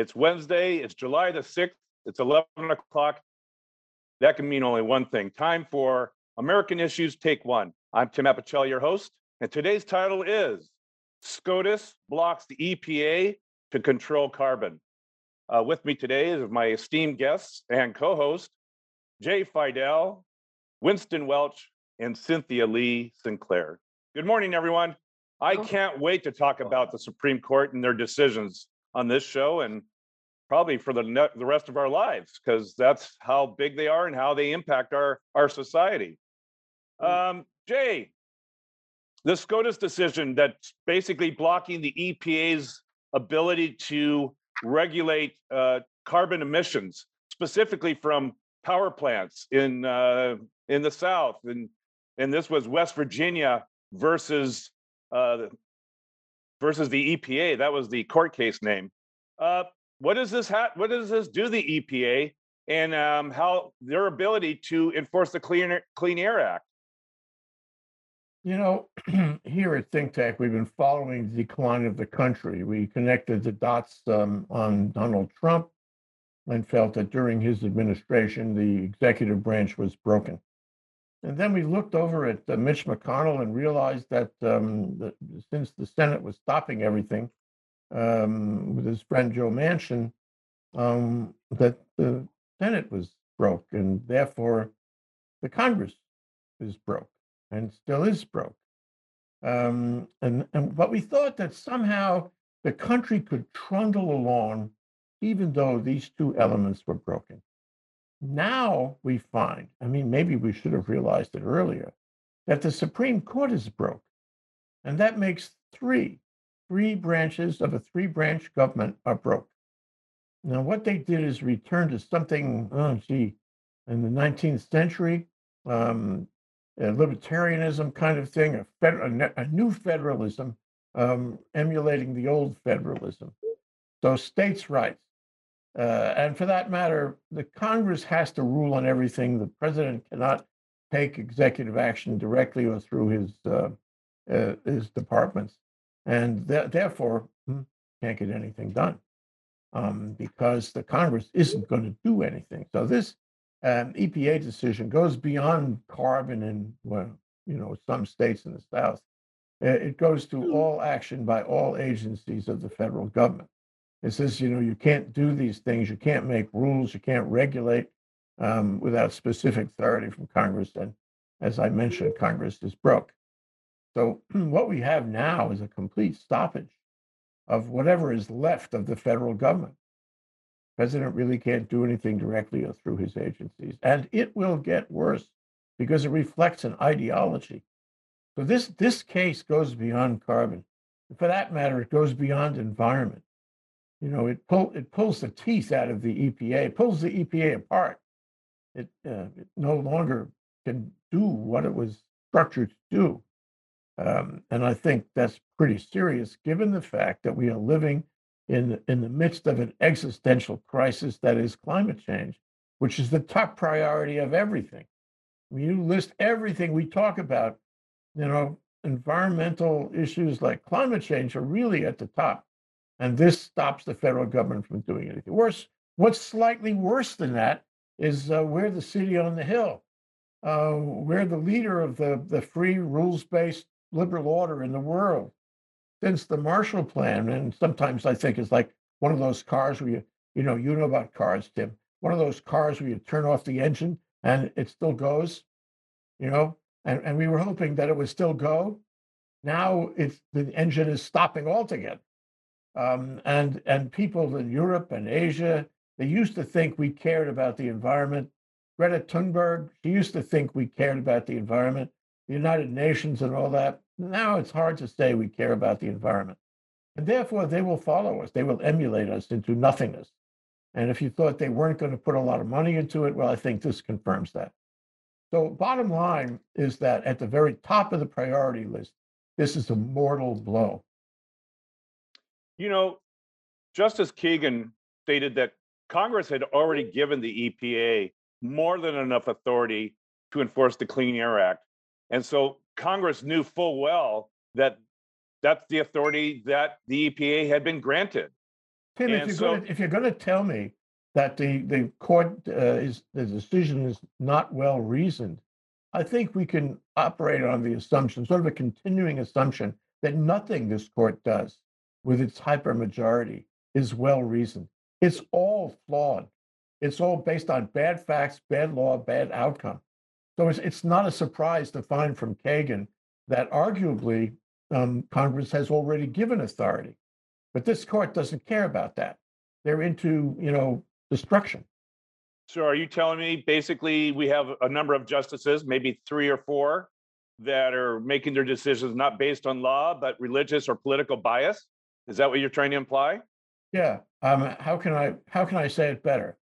It's Wednesday. It's July the 6th. It's 11 o'clock. That can mean only one thing time for American Issues Take One. I'm Tim Apicella, your host, and today's title is SCOTUS blocks the EPA to control carbon. Uh, with me today is my esteemed guests and co host, Jay Fidel, Winston Welch, and Cynthia Lee Sinclair. Good morning, everyone. I can't wait to talk about the Supreme Court and their decisions on this show and probably for the ne- the rest of our lives because that's how big they are and how they impact our our society. Um, Jay, the SCOTUS decision that's basically blocking the EPA's ability to regulate uh, carbon emissions, specifically from power plants in uh, in the South, and and this was West Virginia versus uh, versus the EPA. That was the court case name. What does this ha- What does this do the EPA and um, how their ability to enforce the Clean Air, Clean Air Act? You know, here at Think Tech, we've been following the decline of the country. We connected the dots um, on Donald Trump and felt that during his administration, the executive branch was broken. And then we looked over at uh, Mitch McConnell and realized that, um, that since the Senate was stopping everything um, with his friend Joe Manchin, um, that the Senate was broke, and therefore the Congress is broke and still is broke. Um, and, and but we thought that somehow the country could trundle along, even though these two elements were broken. Now we find, I mean, maybe we should have realized it earlier, that the Supreme Court is broke. And that makes three, three branches of a three branch government are broke. Now, what they did is return to something, oh, gee, in the 19th century, um, libertarianism kind of thing, a, a new federalism, um, emulating the old federalism. So, states' rights. Uh, and for that matter, the Congress has to rule on everything. The president cannot take executive action directly or through his uh, uh, his departments, and th- therefore hmm, can't get anything done um, because the Congress isn't going to do anything. So this um, EPA decision goes beyond carbon in well, you know, some states in the South. It goes to all action by all agencies of the federal government. It says, you know, you can't do these things, you can't make rules, you can't regulate um, without specific authority from Congress. And as I mentioned, Congress is broke. So what we have now is a complete stoppage of whatever is left of the federal government. President really can't do anything directly or through his agencies. And it will get worse because it reflects an ideology. So this this case goes beyond carbon. For that matter, it goes beyond environment. You know, it pull it pulls the teeth out of the EPA, it pulls the EPA apart. It, uh, it no longer can do what it was structured to do. Um, and I think that's pretty serious, given the fact that we are living in in the midst of an existential crisis that is climate change, which is the top priority of everything. When you list everything we talk about, you know, environmental issues like climate change are really at the top. And this stops the federal government from doing anything. Worse, what's slightly worse than that is uh, we're the city on the hill. Uh, we're the leader of the, the free, rules based liberal order in the world since the Marshall Plan. And sometimes I think it's like one of those cars where you, you know, you know about cars, Tim. One of those cars where you turn off the engine and it still goes, you know, and, and we were hoping that it would still go. Now it's the engine is stopping altogether. Um, and and people in Europe and Asia, they used to think we cared about the environment. Greta Thunberg, she used to think we cared about the environment, United Nations and all that. Now it's hard to say we care about the environment. And therefore, they will follow us. They will emulate us into nothingness. And if you thought they weren't going to put a lot of money into it, well, I think this confirms that. So, bottom line is that at the very top of the priority list, this is a mortal blow. You know, Justice Kagan stated that Congress had already given the EPA more than enough authority to enforce the Clean Air Act. And so Congress knew full well that that's the authority that the EPA had been granted. Tim, if you're so- gonna, if you're gonna tell me that the, the court, uh, is, the decision is not well reasoned, I think we can operate on the assumption, sort of a continuing assumption, that nothing this court does with its hypermajority is well reasoned. It's all flawed. It's all based on bad facts, bad law, bad outcome. So it's, it's not a surprise to find from Kagan that arguably um, Congress has already given authority. But this court doesn't care about that. They're into, you know, destruction. So are you telling me basically we have a number of justices, maybe three or four, that are making their decisions not based on law, but religious or political bias? Is that what you're trying to imply? Yeah. Um, how can I how can I say it better?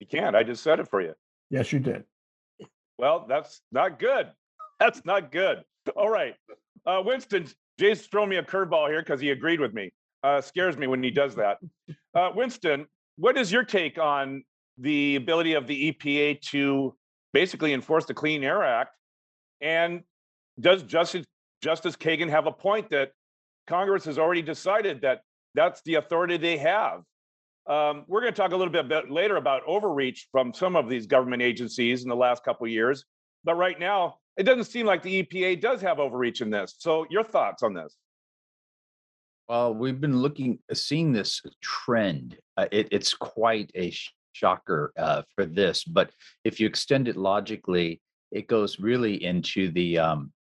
You can't. I just said it for you. Yes, you did. Well, that's not good. That's not good. All right. Uh, Winston, Jay's thrown me a curveball here because he agreed with me. Uh, scares me when he does that. Uh, Winston, what is your take on the ability of the EPA to basically enforce the Clean Air Act? And does Justice Justice Kagan have a point that Congress has already decided that that's the authority they have? Um, we're going to talk a little bit, later about overreach from some of these government agencies in the last couple of years. But right now, it doesn't seem like the EPA does have overreach in this. So, your thoughts on this? Well, we've been looking, seeing this trend. Uh, it, it's quite a sh- shocker uh, for this, but if you extend it logically, it goes really into the um,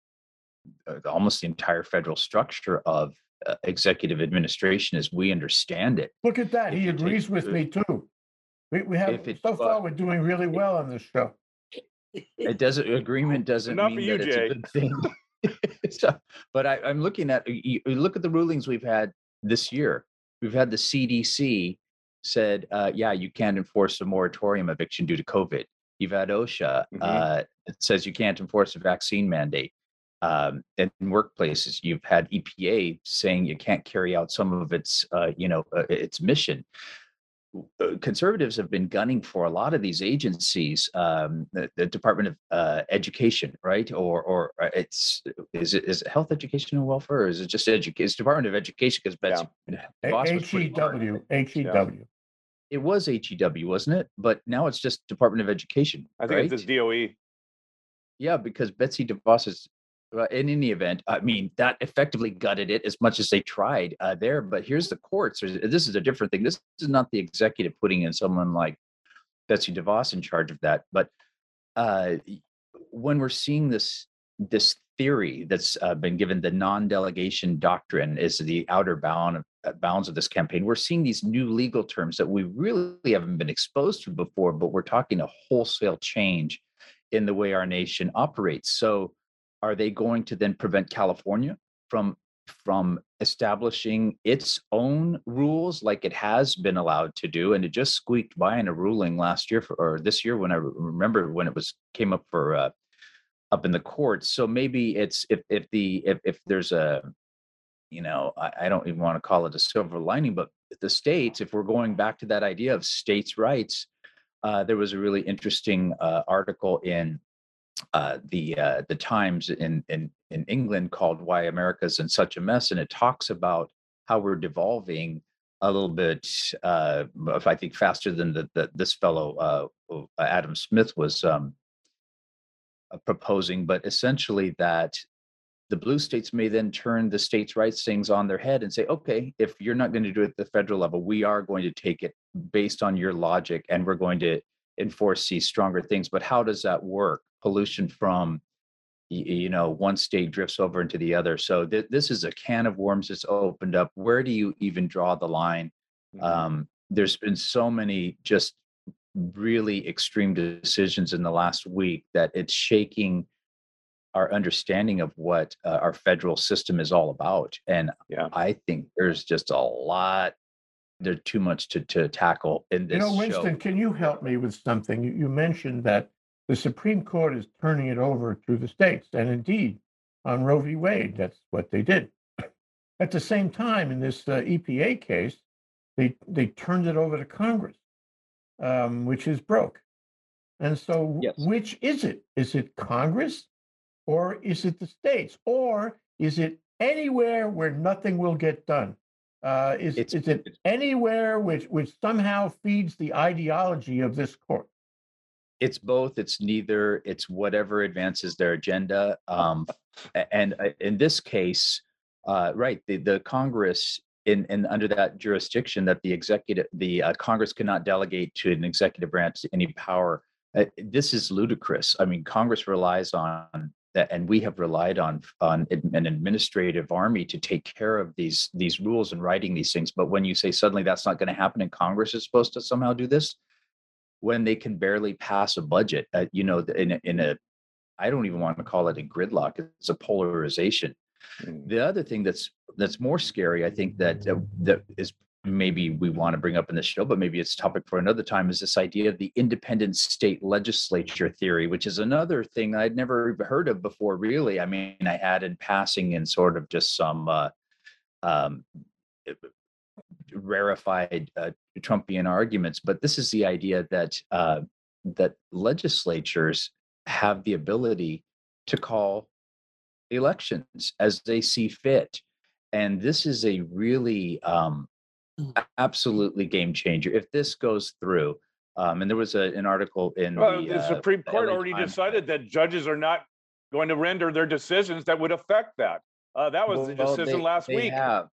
uh, almost the entire federal structure of uh, executive administration as we understand it. Look at that. If He agrees with the- me too. We, we have it- so far but- we're doing really well on this show. It doesn't agreement doesn't Enough mean you, that it's a good thing. so, but I, I'm looking at you, you look at the rulings we've had this year. We've had the CDC said, uh, yeah, you can't enforce a moratorium eviction due to COVID. You've had OSHA Mhm. uh, it says you can't enforce a vaccine mandate. Um, in workplaces, you've had EPA saying you can't carry out some of its, uh, you know, uh, its mission uh, conservatives have been gunning for a lot of these agencies, um, the, the Department of uh, Education, right? Or, or uh, it's is it is it health education and welfare, or is it just education? It's Department of Education because Betsy DeVos was pretty hard. HEW, HEW. It was HEW, wasn't it? But now it's just Department of Education. I think right? it's DOE. Yeah, because Betsy DeVos is, in any event, I mean, that effectively gutted it as much as they tried uh, there. But here's the courts. This is a different thing. This is not the executive putting in someone like Betsy DeVos in charge of that. But uh, when we're seeing this this theory that's uh, been given the non-delegation doctrine is the outer bound of, uh, bounds of this campaign we're seeing these new legal terms that we really haven't been exposed to before but we're talking a wholesale change in the way our nation operates. So are they going to then prevent California from from establishing its own rules like it has been allowed to do? And it just squeaked by in a ruling last year for, or this year when I remember when it was came up for uh, up in the courts. So maybe it's if if the if, if there's a you know I, I don't even want to call it a silver lining but the states if we're going back to that idea of states rights uh, there was a really interesting uh, article in uh, the uh, the Times in, in in England called "Why America's in Such a Mess," and it talks about how we're devolving a little bit. Uh, I think faster than the, the this fellow uh, Adam Smith was um, uh, proposing, but essentially that the blue states may then turn the states' rights things on their head and say, okay, if you're not going to do it at the federal level, we are going to take it based on your logic and we're going to enforce these stronger things. But how does that work? Pollution from you know one state drifts over into the other so th- this is a can of worms that's opened up where do you even draw the line Mhm. um, there's been so many just really extreme decisions in the last week that it's shaking our understanding of what uh, our federal system is all about and Yeah. i think there's just a lot there's too much to, to tackle in this You know, show. Winston, can you help me with something? You, you mentioned that the Supreme Court is turning it over to the states, and indeed, on Roe v. Wade, that's what they did. At the same time, in this uh, EPA case, they they turned it over to Congress, um, which is broke. And so, Yes. which is it? Is it Congress, or is it the states, or is it anywhere where nothing will get done? Uh, is, It's- is it anywhere which, which somehow feeds the ideology of this court? It's both it's neither it's whatever advances their agenda um and uh, in this case uh right the the congress in in under that jurisdiction that the executive the uh, congress cannot delegate to an executive branch any power uh, this is ludicrous. I mean congress relies on that and we have relied on on an administrative army to take care of these these rules and writing these things but when you say suddenly that's not going to happen and congress is supposed to somehow do this when they can barely pass a budget, uh, you know, in a, in a, I don't even want to call it a gridlock. It's a polarization. Mm. The other thing that's that's more scary, I think that uh, that is maybe we want to bring up in this show, but maybe it's a topic for another time, is this idea of the independent state legislature theory, which is another thing I'd never heard of before. Really, I mean, I had in passing in sort of just some uh, um, rarefied uh, Trumpian arguments, but this is the idea that uh, that legislatures have the ability to call elections as they see fit, and this is a really um, Mm. absolutely game changer if this goes through. Um, and there was a, an article in Well, the, the uh, Supreme the Court already Times. decided that judges are not going to render their decisions that would affect that. Uh, that was the Well, decision they- last they week. have.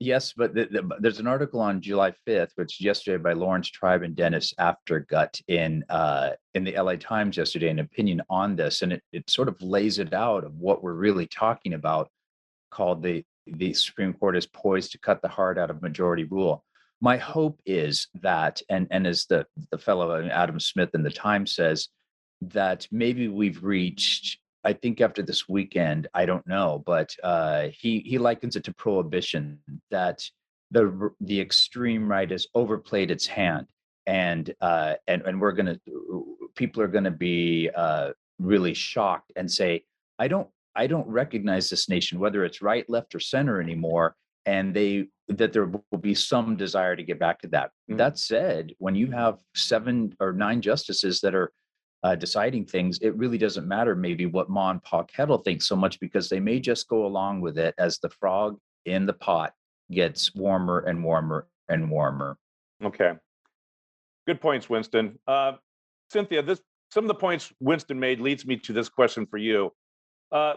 Yes, but the, the, there's an article on July 5th, which yesterday by Laurence Tribe and Dennis Aftergut in uh, in the LA Times yesterday, an opinion on this, and it, it sort of lays it out of what we're really talking about, called the the Supreme Court is poised to cut the heart out of majority rule. My hope is that, and and as the the fellow uh, Adam Smith in the Times says, that maybe we've reached I think after this weekend, I don't know, but uh, he he likens it to prohibition that the the extreme right has overplayed its hand, and uh, and and we're gonna people are gonna be uh, really shocked and say, I don't I don't recognize this nation, whether it's right, left, or center anymore, and they that there will be some desire to get back to that. Mhm. That said, when you have seven or nine justices that are uh, deciding things, it really doesn't matter maybe what Ma and Pa Kettle think so much because they may just go along with it as the frog in the pot gets warmer and warmer and warmer. Okay. Good points, Winston. Uh, Cynthia, this, some of the points Winston made leads me to this question for you. Uh,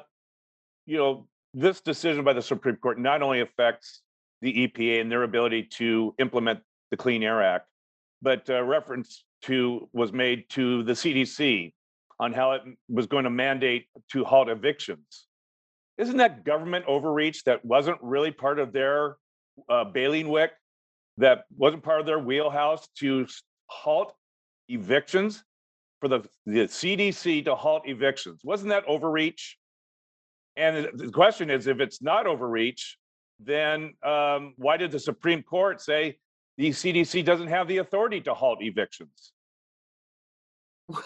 You know, this decision by the Supreme Court not only affects the EPA and their ability to implement the Clean Air Act, but uh, reference to, was made to the CDC on how it was going to mandate to halt evictions. Isn't that government overreach that wasn't really part of their uh, bailiwick that wasn't part of their wheelhouse to halt evictions for the, the CDC to halt evictions. Wasn't that overreach? And the- question is, if it's not overreach, then um, why did the Supreme Court say the CDC doesn't have the authority to halt evictions?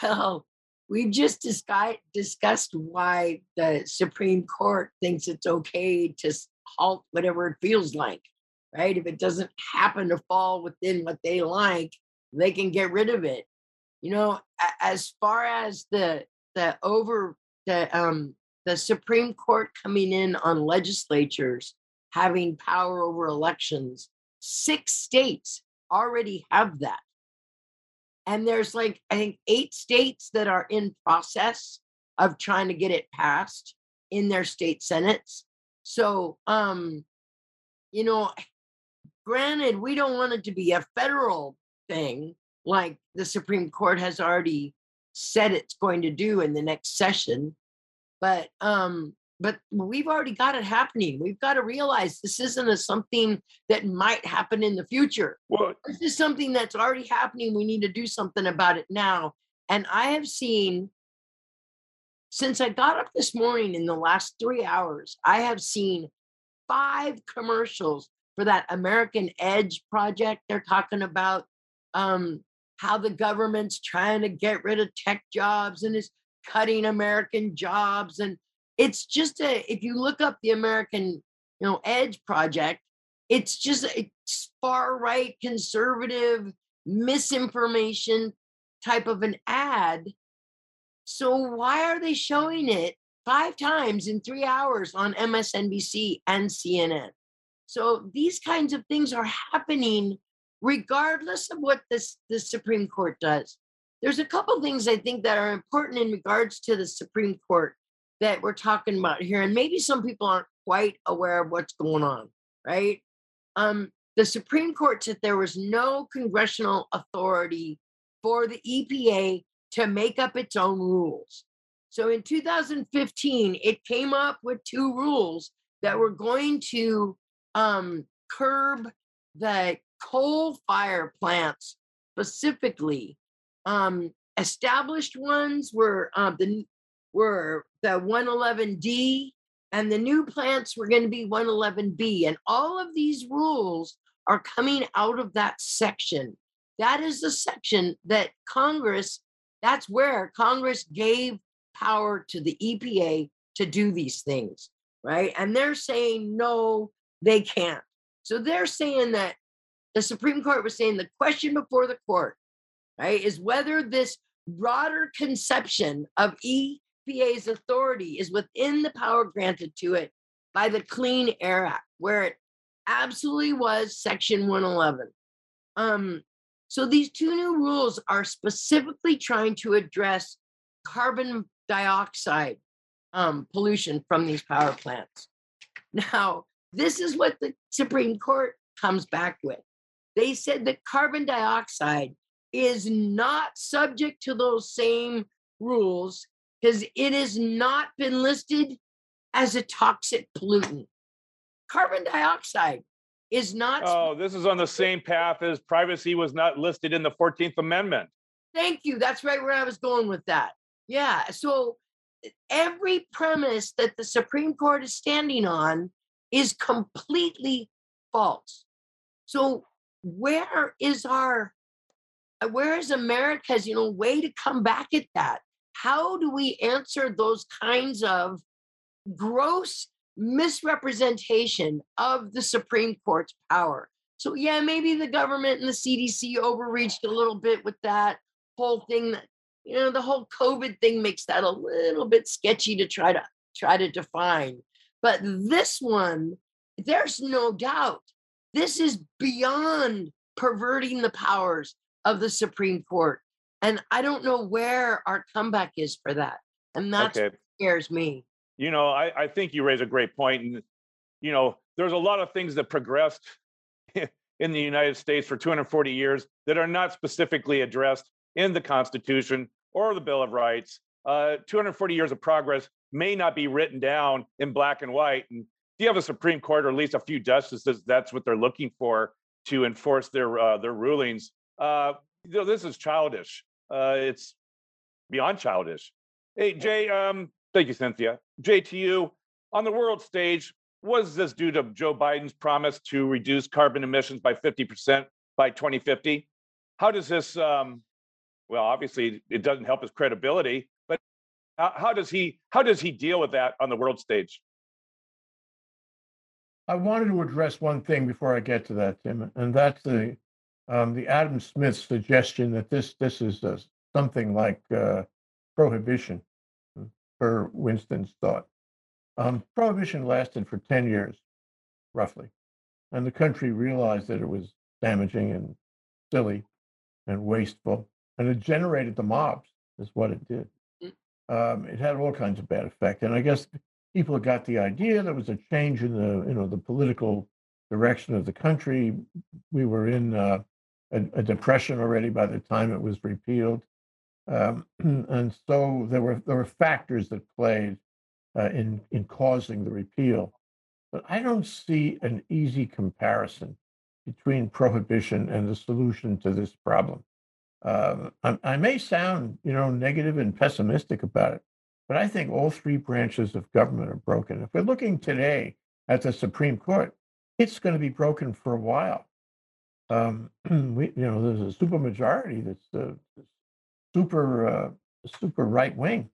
Well, we've just discussed discussed why the Supreme Court thinks it's okay to halt whatever it feels like, right? If it doesn't happen to fall within what they like, they can get rid of it. You know, as far as the the over the um the Supreme Court coming in on legislatures having power over elections, six states already have that. And there's like i think eight states that are in process of trying to get it passed in their state senates. So um you know granted we don't want it to be a federal thing like the supreme court has already said it's going to do in the next session but um but we've already got it happening we've got to realize this isn't a something that might happen in the future Well, this is something that's already happening. We need to do something about it now. And I have seen, since I got up this morning in the last three hours, I have seen five commercials for that American Edge project. They're talking about um, how the government's trying to get rid of tech jobs and is cutting American jobs. And it's just a, if you look up the American, you know, Edge project, it's just it's far right conservative misinformation type of an ad. So why are they showing it five times in three hours on msnbc and cnn So these kinds of things are happening regardless of what this the Supreme Court does. There's a couple things I think that are important in regards to the Supreme Court that we're talking about here, and maybe some people aren't quite aware of what's going on, right? Um, the Supreme Court said there was no congressional authority for the EPA to make up its own rules. So in 2015, it came up with two rules that were going to um, curb the coal fire plants specifically. Um, established ones were um, the were the 111D, and the new plants were going to be 111B, and all of these rules are coming out of that section. That is the section that Congress. That's where Congress gave power to the EPA to do these things, right? And they're saying no, they can't. So they're saying that the Supreme Court was saying the question before the court, right, is whether this broader conception of EPA's authority is within the power granted to it by the Clean Air Act, where it absolutely was Section 111. Um, so these two new rules are specifically trying to address carbon dioxide um, pollution from these power plants. Now, this is what the Supreme Court comes back with. They said that carbon dioxide is not subject to those same rules because it has not been listed as a toxic pollutant. Carbon dioxide is not. Oh, this is on the same path as privacy was not listed in the 14th Amendment. Thank you. That's right where I was going with that. Yeah. So every premise that the Supreme Court is standing on is completely false. So where is our where is America's you know way to come back at that? How do we answer those kinds of gross misrepresentation of the Supreme Court's power? So yeah, maybe the government and the CDC overreached a little bit with that whole thing that you know the whole covid thing makes that a little bit sketchy to try to try to define but this one there's no doubt this is beyond perverting the powers of the supreme court and i don't know where our comeback is for that and that Okay. scares me You know, I, I think you raise a great point, and you know, there's a lot of things that progressed in the United States for 240 years that are not specifically addressed in the Constitution or the Bill of Rights. Uh, 240 years of progress may not be written down in black and white. And if you have a Supreme Court or at least a few justices, that's what they're looking for to enforce their uh, their rulings. Uh, you know, this is childish. Uh, it's beyond childish. Hey, Jay, um, thank you, Cynthia. Jay, to you, on the world stage, was this due to Joe Biden's promise to reduce carbon emissions by 50% by 2050? How does this, um, well, obviously it doesn't help his credibility, but how, how does he how does he deal with that on the world stage? I wanted to address one thing before I get to that, Tim, and that's the um, the Adam Smith suggestion that this this is uh, something like uh, prohibition, uh, per Winston's thought. Um, prohibition lasted for ten years, roughly, and the country realized that it was damaging and silly and wasteful, and it generated the mobs. Is what it did. Um, it had all kinds of bad effect, and I guess people got the idea there was a change in the you know the political direction of the country. We were in uh, a, a depression already by the time it was repealed, um, and so there were there were factors that played uh, in in causing the repeal. But I don't see an easy comparison between prohibition and the solution to this problem. Um, I, I may sound, you know, negative and pessimistic about it, but I think all three branches of government are broken. If we're looking today at the Supreme Court, it's going to be broken for a while. Um, we, you know, there's a supermajority that's uh, super, uh, super right wing,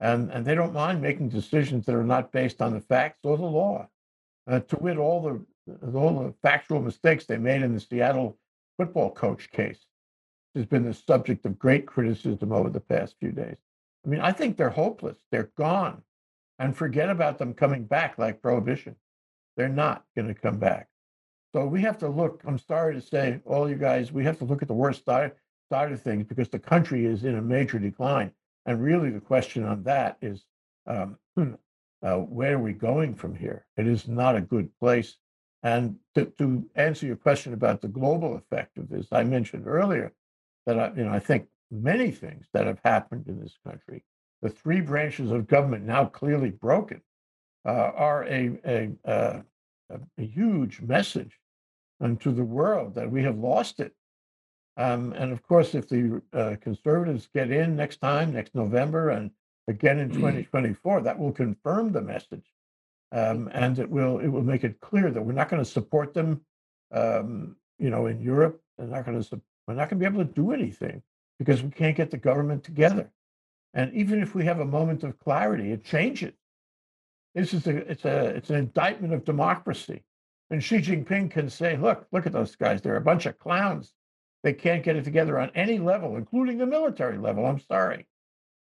and and they don't mind making decisions that are not based on the facts or the law. Uh, to wit, all the all the factual mistakes they made in the Seattle football coach case has been the subject of great criticism over the past few days. I mean, I think they're hopeless. They're gone. And forget about them coming back like prohibition. They're not going to come back. So we have to look, I'm sorry to say, all you guys, we have to look at the worst side, side of things because the country is in a major decline. And really the question on that is, um, uh, where are we going from here? It is not a good place. And to, to answer your question about the global effect of this, I mentioned earlier that I, you know, I think many things that have happened in this country, the three branches of government now clearly broken, uh, are a, a, uh, a, a huge message unto the world that we have lost it. Um, and of course, if the uh, conservatives get in next time, next November, and again in 2024, that will confirm the message, um, and it will it will make it clear that we're not going to support them. Um, you know, in Europe, they're not going to we're not going to be able to do anything because we can't get the government together. And even if we have a moment of clarity, it changes. This is a it's a it's an indictment of democracy. And Xi Jinping can say, look, look at those guys. They're a bunch of clowns. They can't get it together on any level, including the military level. I'm sorry.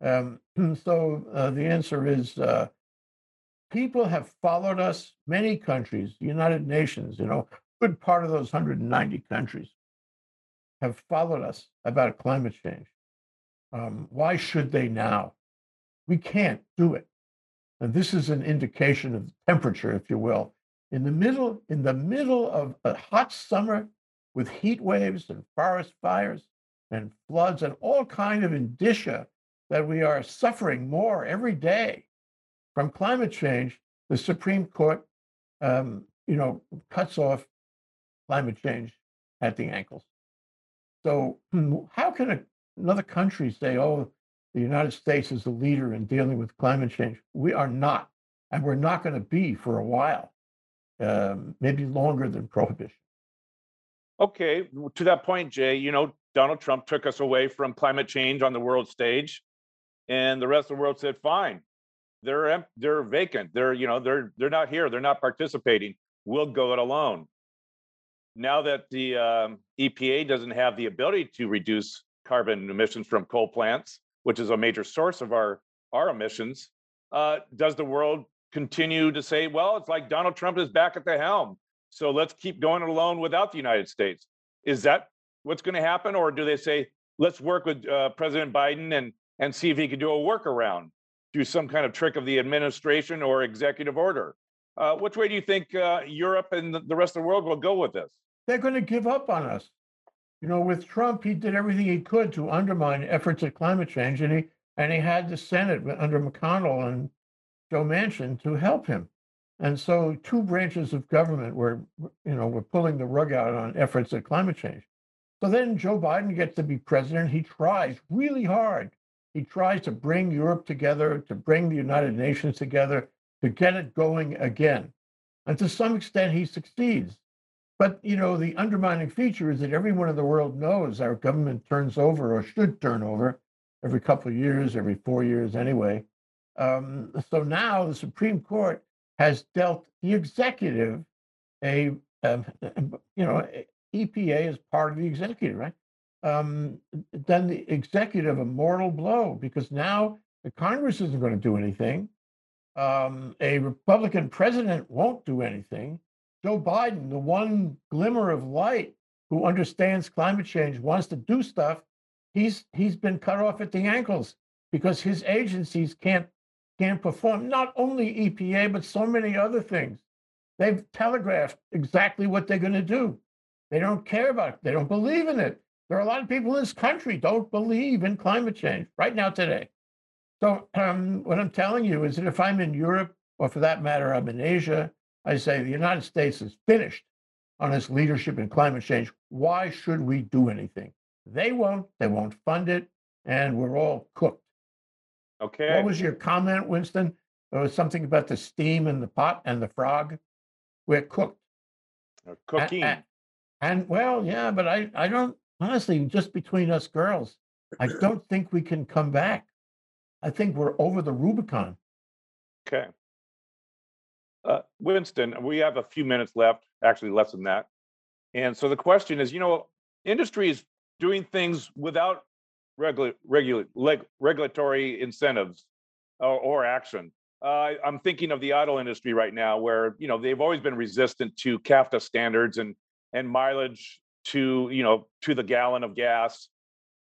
Um, so uh, the answer is uh, people have followed us, many countries, the United Nations, you know, good part of those 190 countries have followed us about climate change. Um, why should they now? We can't do it. And this is an indication of temperature, if you will. In the middle, in the middle of a hot summer with heat waves and forest fires and floods and all kind of indicia that we are suffering more every day from climate change, the Supreme Court, um, you know, cuts off climate change at the ankles. So how can a, another country say, "Oh, the United States is the leader in dealing with climate change"? We are not, and we're not going to be for a while, um, maybe longer than prohibition. Okay, to that point, Jay, you know, Donald Trump took us away from climate change on the world stage, and the rest of the world said, "Fine, they're they're vacant. They're you know they're they're not here. They're not participating. We'll go it alone." Now that the um, EPA doesn't have the ability to reduce carbon emissions from coal plants, which is a major source of our our emissions, uh, does the world continue to say, "Well, it's like Donald Trump is back at the helm"? So let's keep going alone without the United States. Is that what's going to happen, or do they say let's work with uh, President Biden and and see if he can do a workaround, do some kind of trick of the administration or executive order? Uh, which way do you think uh, Europe and the rest of the world will go with this? They're going to give up on us. You know, with Trump, he did everything he could to undermine efforts at climate change, and he and he had the Senate under McConnell and Joe Manchin to help him. And so two branches of government were, you know, were pulling the rug out on efforts at climate change. So then Joe Biden gets to be president. He tries really hard. He tries to bring Europe together, to bring the United Nations together, to get it going again. And to some extent, he succeeds. But you know, the undermining feature is that everyone in the world knows our government turns over or should turn over every couple of years, every four years anyway. Um, so now the Supreme Court has dealt the executive a, um, you know, EPA is part of the executive, right? Um, then the executive a mortal blow because now the Congress isn't going to do anything. Um, a Republican president won't do anything. Joe Biden, the one glimmer of light who understands climate change, wants to do stuff. He's he's been cut off at the ankles because his agencies can't can perform not only EPA, but so many other things. They've telegraphed exactly what they're going to do. They don't care about it. They don't believe in it. There are a lot of people in this country don't believe in climate change right now today. So um, what I'm telling you is that if I'm in Europe, or for that matter, I'm in Asia, I say the United States is finished on its leadership in climate change. Why should we do anything? They won't. They won't fund it, and we're all cooked. Okay. What was your comment, Winston? There was something about the steam in the pot and the frog. We're cooked. Cooking. And, and, well, yeah, but I, I don't honestly, just between us girls, I don't think we can come back. I think we're over the Rubicon. Okay. Uh, Winston, we have a few minutes left, actually less than that. And so the question is, you know, industry is doing things without leg- regulatory incentives or, or action. Uh, I'm thinking of the auto industry right now, where you know they've always been resistant to CAFTA standards and and mileage to you know to the gallon of gas,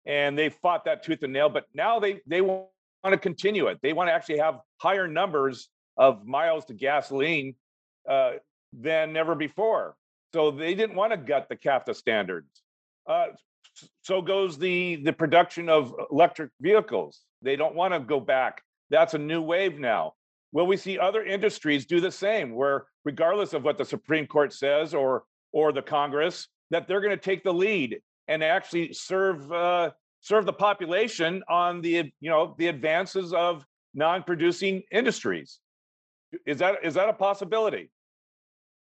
and they fought that tooth and nail. But now they they want to continue it. They want to actually have higher numbers of miles to gasoline uh, than ever before. So they didn't want to gut the CAFTA standards. Uh, so goes the the production of electric vehicles. They don't want to go back. That's a new wave now. Will we see other industries do the same, where regardless of what the Supreme Court says or or the Congress, that they're going to take the lead and actually serve uh, serve the population on the you know the advances of non-producing industries? Is that is that a possibility?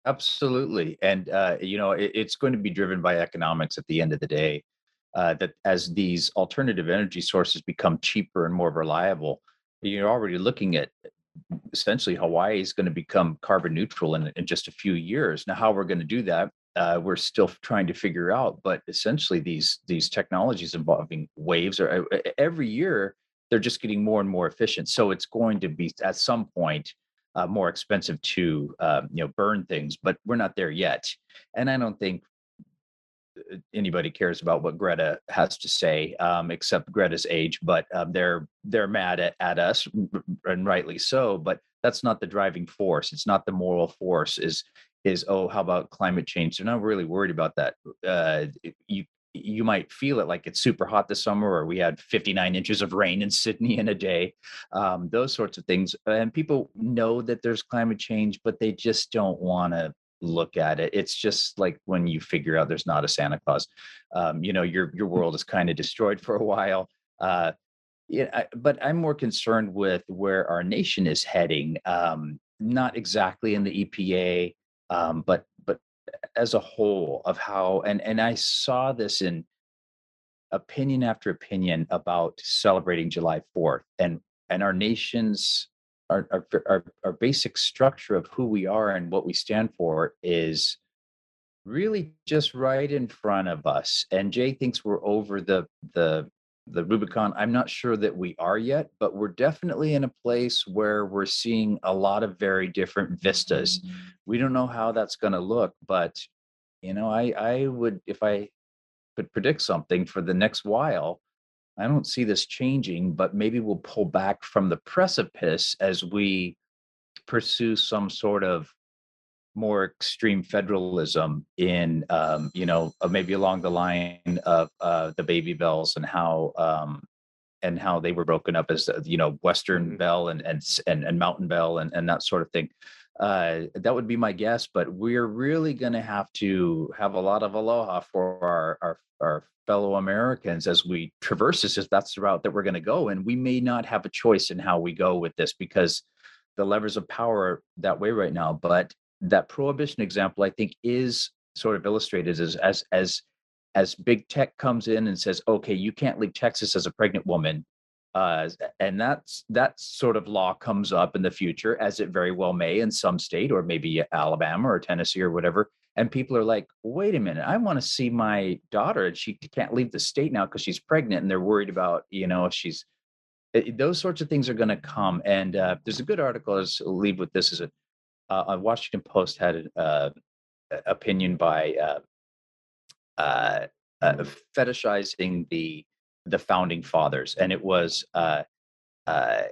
Absolutely. And, uh, you know, it, it's going to be driven by economics at the end of the day. Uh, that as these alternative energy sources become cheaper and more reliable, you're already looking at essentially Hawaii is going to become carbon neutral in, in just a few years. Now, how we're going to do that, uh, we're still trying to figure out. But essentially, these these technologies involving waves are uh, every year they're just getting more and more efficient. So it's going to be at some point uh, more expensive to um, you know burn things, but we're not there yet. And I don't think uh, anybody cares about what Greta has to say, um, except Greta's age. But um, they're they're mad at, at us, and rightly so. But that's not the driving force. It's not the moral force. Is is oh, how about climate change? They're not really worried about that. Uh, you you might feel it like it's super hot this summer, or we had 59 inches of rain in Sydney in a day. Um, those sorts of things, and people know that there's climate change, but they just don't want to look at it. It's just like when you figure out there's not a Santa Claus. Um, you know, your your world is kind of destroyed for a while. Uh, yeah, I, but I'm more concerned with where our nation is heading. Um, not exactly in the EPA, um, but but as a whole of how and and I saw this in opinion after opinion about celebrating July 4th and and our nation's our, our our our basic structure of who we are and what we stand for is really just right in front of us. And jay thinks we're over the the the rubicon. I'm not sure that we are yet but we're definitely in a place where we're seeing a lot of very different vistas. Mm. We don't know how that's going to look but you know i i would if i could predict something for the next while I don't see this changing, but maybe we'll pull back from the precipice as we pursue some sort of more extreme federalism in, um, you know, uh, maybe along the line of uh, the baby bells and how um, and how they were broken up as you know Western Mhm. Bell and and and, and Mountain Bell and and that sort of thing. Uh, that would be my guess, but we're really going to have to have a lot of aloha for our our our fellow Americans as we traverse this. If that's the route that we're going to go, and we may not have a choice in how we go with this because the levers of power are that way right now. But that prohibition example, I think, is sort of illustrated as as as as big tech comes in and says, okay, you can't leave Texas as a pregnant woman. Uh, and that's that sort of law comes up in the future, as it very well may in some state, or maybe Alabama or Tennessee or whatever. And people are like, wait a minute, I want to see my daughter, and she can't leave the state now because she's pregnant, and they're worried about, you know, if she's it- those sorts of things are going to come. And uh, there's a good article. I'll leave with this. Is a uh, uh, Washington Post had an uh, opinion by uh, uh, uh, fetishizing the the founding fathers, and it was uh, uh,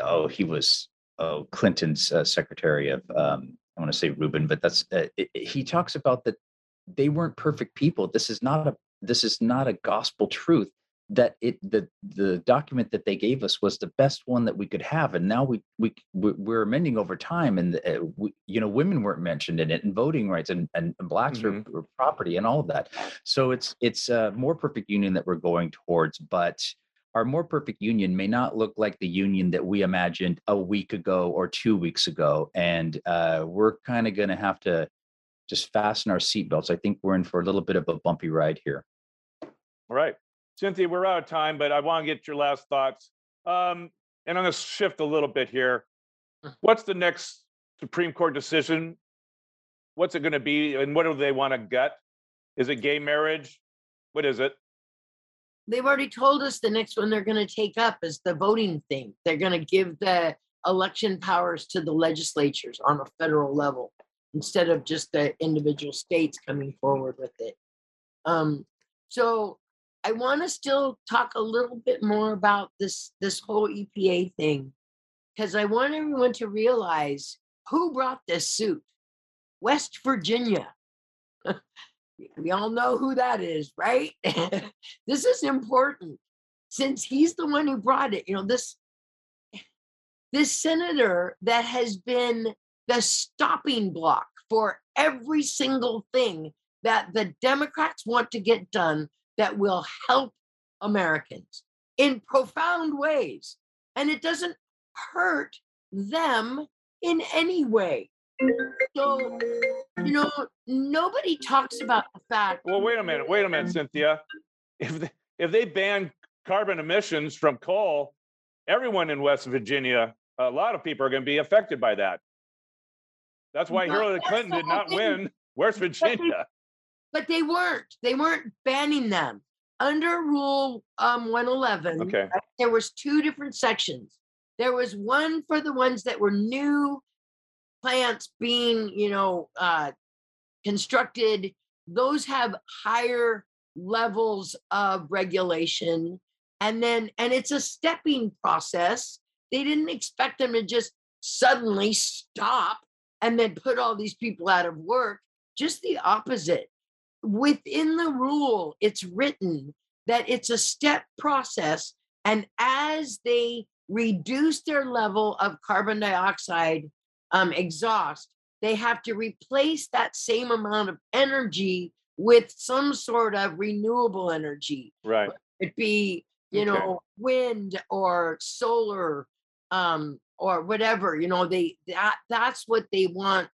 oh he was oh Clinton's uh, secretary of um, I want to say Rubin, but that's uh, it, he talks about that they weren't perfect people. This is not a this is not a gospel truth that it the the document that they gave us was the best one that we could have and now we we we- we're amending over time and uh, we, you know women weren't mentioned in it and voting rights and and, and blacks were, were property and all of that. So it's it's a more perfect union that we're going towards but our more perfect union may not look like the union that we imagined a week ago or two weeks ago and uh, we're kind of going to have to just fasten our seatbelts i think we're in for a little bit of a bumpy ride here. All right. Cynthia, we're out of time, but I want to get your last thoughts. Um, and I'm going to shift a little bit here. What's the next Supreme Court decision? What's it going to be? And what do they want to gut? Is it gay marriage? What is it? They've already told us the next one they're gonna take up is the voting thing. They're gonna give the election powers to the legislatures on a federal level instead of just the individual states coming forward with it. Um, so I want to still talk a little bit more about this this whole EPA thing because I want everyone to realize who brought this suit. West Virginia. we all know who that is, right? this is important since he's the one who brought it. You know, this this senator that has been the stopping block for every single thing that the Democrats want to get done that will help Americans in profound ways. And it doesn't hurt them in any way. So, you know, nobody talks about the fact. Well, wait a minute, wait a minute, Cynthia. If, they- if they ban carbon emissions from coal, everyone in West Virginia, a lot of people are gonna be affected by that. That's why Hillary Clinton did not win West Virginia. But they weren't. They weren't banning them. Under Rule um, 111, Okay, there was two different sections. There was one for the ones that were new plants being, you know, uh, constructed. Those have higher levels of regulation, and then and it's a stepping process. They didn't expect them to just suddenly stop and then put all these people out of work. Just the opposite. Within the rule, it's written that it's a step process. And as they reduce their level of carbon dioxide um, exhaust, they have to replace that same amount of energy with some sort of renewable energy. right. It be, you Okay. know, wind or solar um, or whatever. You know, they that that's what they want.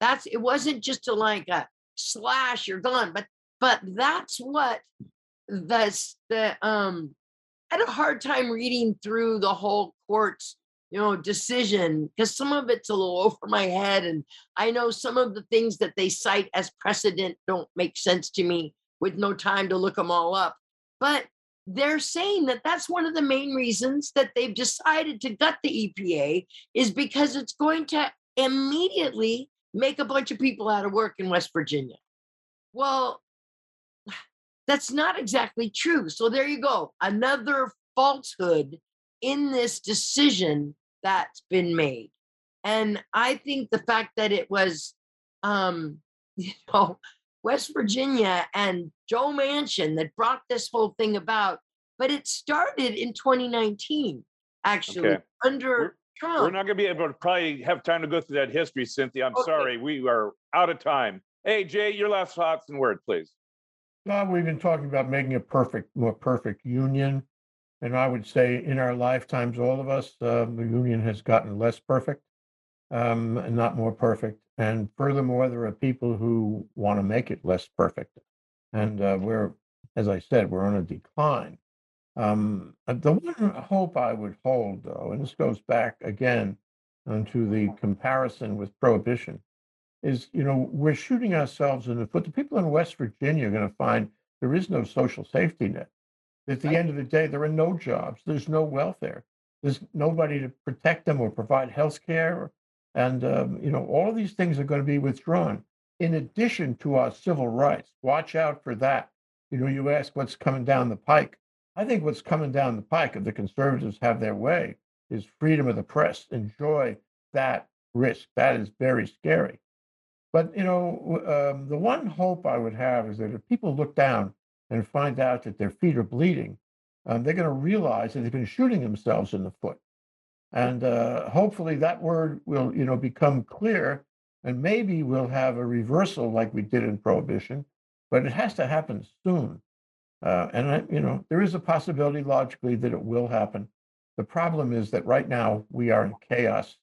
That's it wasn't just a like a slash, you're gone, but but that's what the the um I had a hard time reading through the whole court's you know decision because some of it's a little over my head and i know some of the things that they cite as precedent don't make sense to me with no time to look them all up. But they're saying that that's one of the main reasons that they've decided to gut the epa is because it's going to immediately make a bunch of people out of work in west virginia well that's not exactly true. So there you go. Another falsehood in this decision that's been made. And I think the fact that it was, um, you know, West Virginia and Joe Manchin that brought this whole thing about, but it started in 2019, actually, Okay. under We're- Trump. We're not gonna be able to probably have time to go through that history, Cynthia. I'm Okay. sorry, we are out of time. Hey, Jay, your last thoughts and word, please. Well, we've been talking about making a perfect, more perfect union. And I would say in our lifetimes, all of us, uh, the union has gotten less perfect um, and not more perfect. And furthermore, there are people who want to make it less perfect. And uh, we're, as I said, we're on a decline. Um, uh, the one hope I would hold, though, and this goes back again onto the comparison with prohibition, is you know we're shooting ourselves in the foot. The people in West Virginia are going to find there is no social safety net. At the end of the day, there are no jobs. There's no welfare. There's nobody to protect them or provide health care. And um, you know all of these things are going to be withdrawn. In addition to our civil rights, watch out for that. You know, you ask what's coming down the pike. I think what's coming down the pike, if the conservatives have their way, is freedom of the press. Enjoy that risk. That is very scary. But you know, um, the one hope I would have is that if people look down and find out that their feet are bleeding, um, they're going to realize that they've been shooting themselves in the foot. And uh, hopefully, that word will, you know, become clear, and maybe we'll have a reversal like we did in prohibition. But it has to happen soon. Uh, and I, you know, there is a possibility logically that it will happen. The problem is that right now we are in chaos,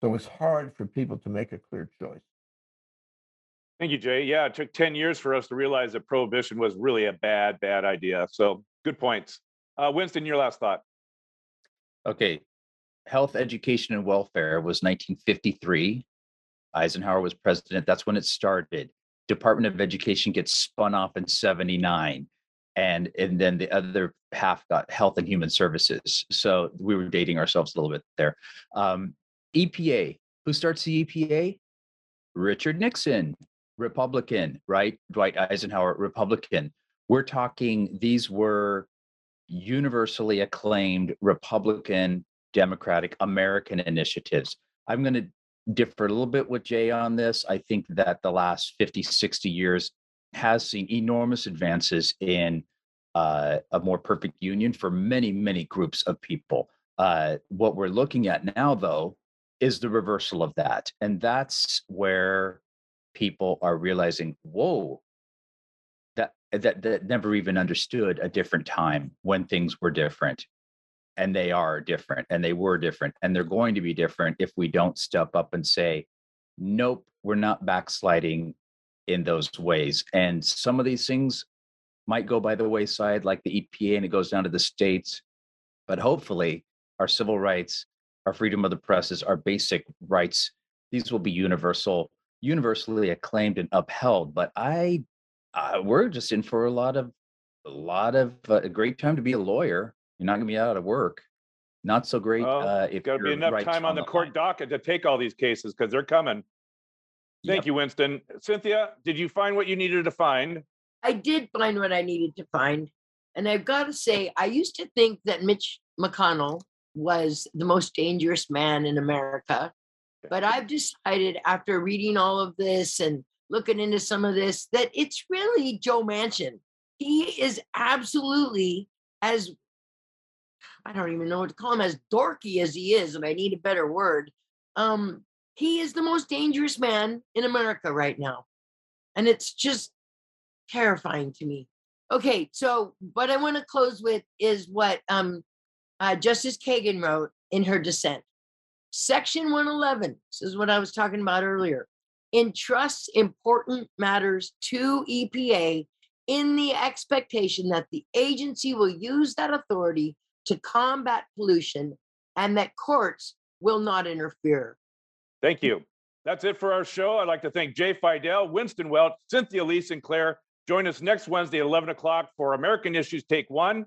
so it's hard for people to make a clear choice. Thank you, Jay. Yeah, it took ten years for us to realize that prohibition was really a bad, bad idea. So good points. Uh, Winston, your last thought. Okay. Health, education, and welfare was 1953. Eisenhower was president. That's when it started. Department of Education gets spun off in 79. And and then the other half got health and human services. So we were dating ourselves a little bit there. Um, EPA. Who starts the EPA? Richard Nixon, Republican, right? Dwight Eisenhower, Republican. We're talking, these were universally acclaimed Republican, Democratic, American initiatives. I'm going to differ a little bit with Jay on this. I think that the last 50, 60 years has seen enormous advances in uh, a more perfect union for many, many groups of people. Uh, what we're looking at now, though, is the reversal of that. And that's where people are realizing, whoa, that, that, that never even understood a different time when things were different. And they are different and they were different and they're going to be different if we don't step up and say, nope, we're not backsliding in those ways. And some of these things might go by the wayside, like the EPA, and it goes down to the states. But hopefully, our civil rights, our freedom of the presses, our basic rights, these will be universal, universally acclaimed and upheld. But I, uh, we're just in for a lot of, a lot of uh, a great time to be a lawyer. You're not going to be out of work. Not so great Well, uh, if Got to be enough time on the court line. docket to take all these cases because they're coming. Thank Yep. you, Winston. Cynthia, did you find what you needed to find? I did find what I needed to find. And I've got to say, I used to think that Mitch McConnell was the most dangerous man in America. But I've decided after reading all of this and looking into some of this that it's really Joe Manchin. He is absolutely as, I don't even know what to call him, as dorky as he is, and I need a better word. Um, he is the most dangerous man in America right now. And it's just terrifying to me. Okay, so what I want to close with is what um, uh, Justice Kagan wrote in her dissent. Section 111, this is what I was talking about earlier, entrusts important matters to EPA in the expectation that the agency will use that authority to combat pollution and that courts will not interfere. Thank you. That's it for our show. I'd like to thank Jay Fidel, Winston Welch, Cynthia Lee Sinclair. Join us next Wednesday at 11 o'clock for American Issues Take One.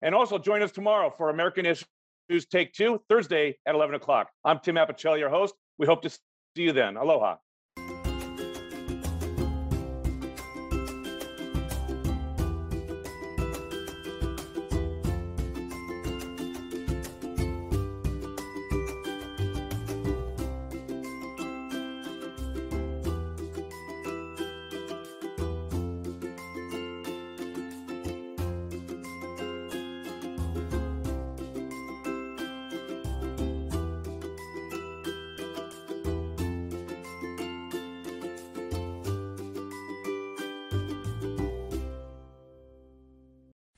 And also join us tomorrow for American Issues Take Two, Thursday at 11 o'clock. I'm Tim Apicella, your host. We hope to see you then. Aloha.